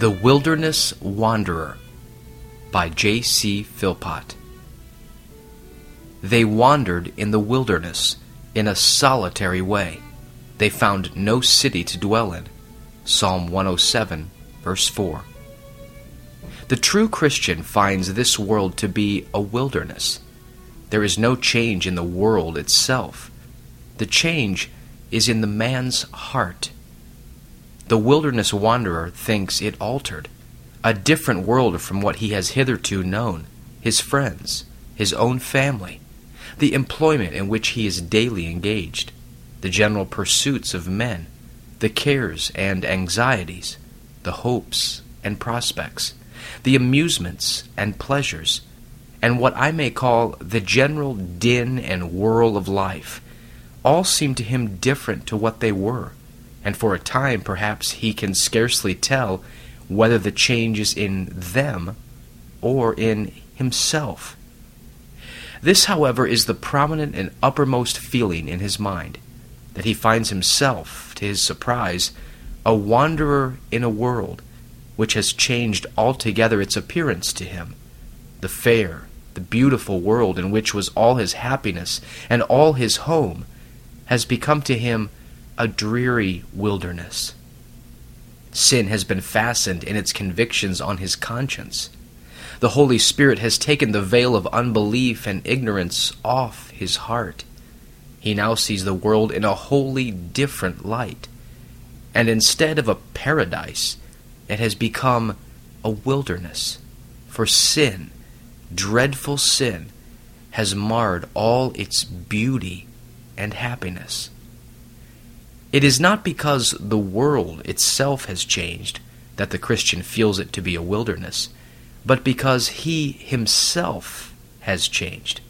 The Wilderness Wanderer by J.C. Philpot. They wandered in the wilderness in a solitary way. They found no city to dwell in. Psalm 107, verse 4. The true Christian finds this world to be a wilderness. There is no change in the world itself. The change is in the man's heart. The wilderness wanderer thinks it altered, a different world from what he has hitherto known, his friends, his own family, the employment in which he is daily engaged, the general pursuits of men, the cares and anxieties, the hopes and prospects, the amusements and pleasures, and what I may call the general din and whirl of life, all seem to him different to what they were and for a time perhaps he can scarcely tell whether the change is in them or in himself. This, however, is the prominent and uppermost feeling in his mind, that he finds himself, to his surprise, a wanderer in a world which has changed altogether its appearance to him. The fair, the beautiful world in which was all his happiness and all his home has become to him a dreary wilderness. Sin has been fastened in its convictions on his conscience. The Holy Spirit has taken the veil of unbelief and ignorance off his heart. He now sees the world in a wholly different light. And instead of a paradise, it has become a wilderness. For sin, dreadful sin, has marred all its beauty and happiness. It is not because the world itself has changed that the Christian feels it to be a wilderness, but because he himself has changed.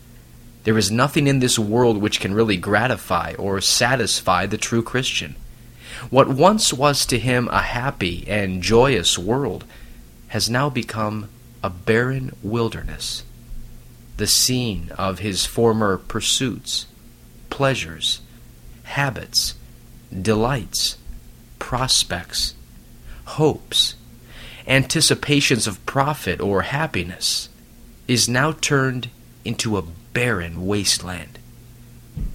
There is nothing in this world which can really gratify or satisfy the true Christian. What once was to him a happy and joyous world has now become a barren wilderness, the scene of his former pursuits, pleasures, habits, delights, prospects, hopes, anticipations of profit or happiness, is now turned into a barren wasteland.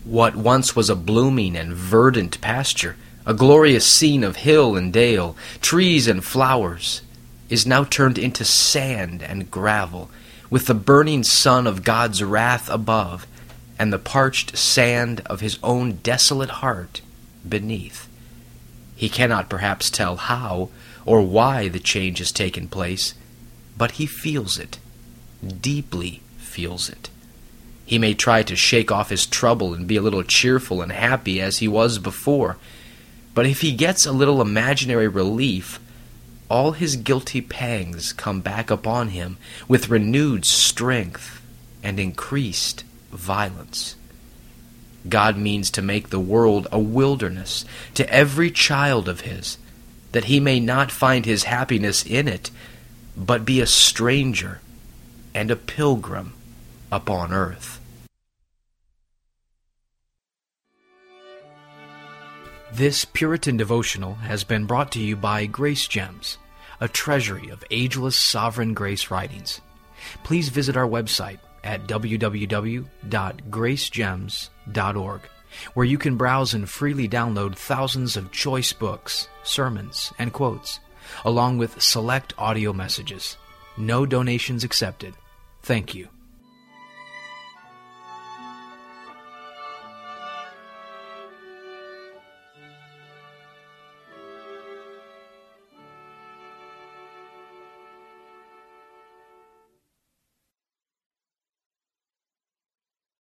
What once was a blooming and verdant pasture, a glorious scene of hill and dale, trees and flowers, is now turned into sand and gravel, with the burning sun of God's wrath above, and the parched sand of his own desolate heart beneath. He cannot perhaps tell how or why the change has taken place, but he feels it, deeply feels it. He may try to shake off his trouble and be a little cheerful and happy as he was before, but if he gets a little imaginary relief, all his guilty pangs come back upon him with renewed strength and increased violence. God means to make the world a wilderness to every child of His, that he may not find his happiness in it, but be a stranger and a pilgrim upon earth. This Puritan devotional has been brought to you by Grace Gems, a treasury of ageless sovereign grace writings. Please visit our website at www.gracegems.org, where you can browse and freely download thousands of choice books, sermons, and quotes, along with select audio messages. No donations accepted. Thank you.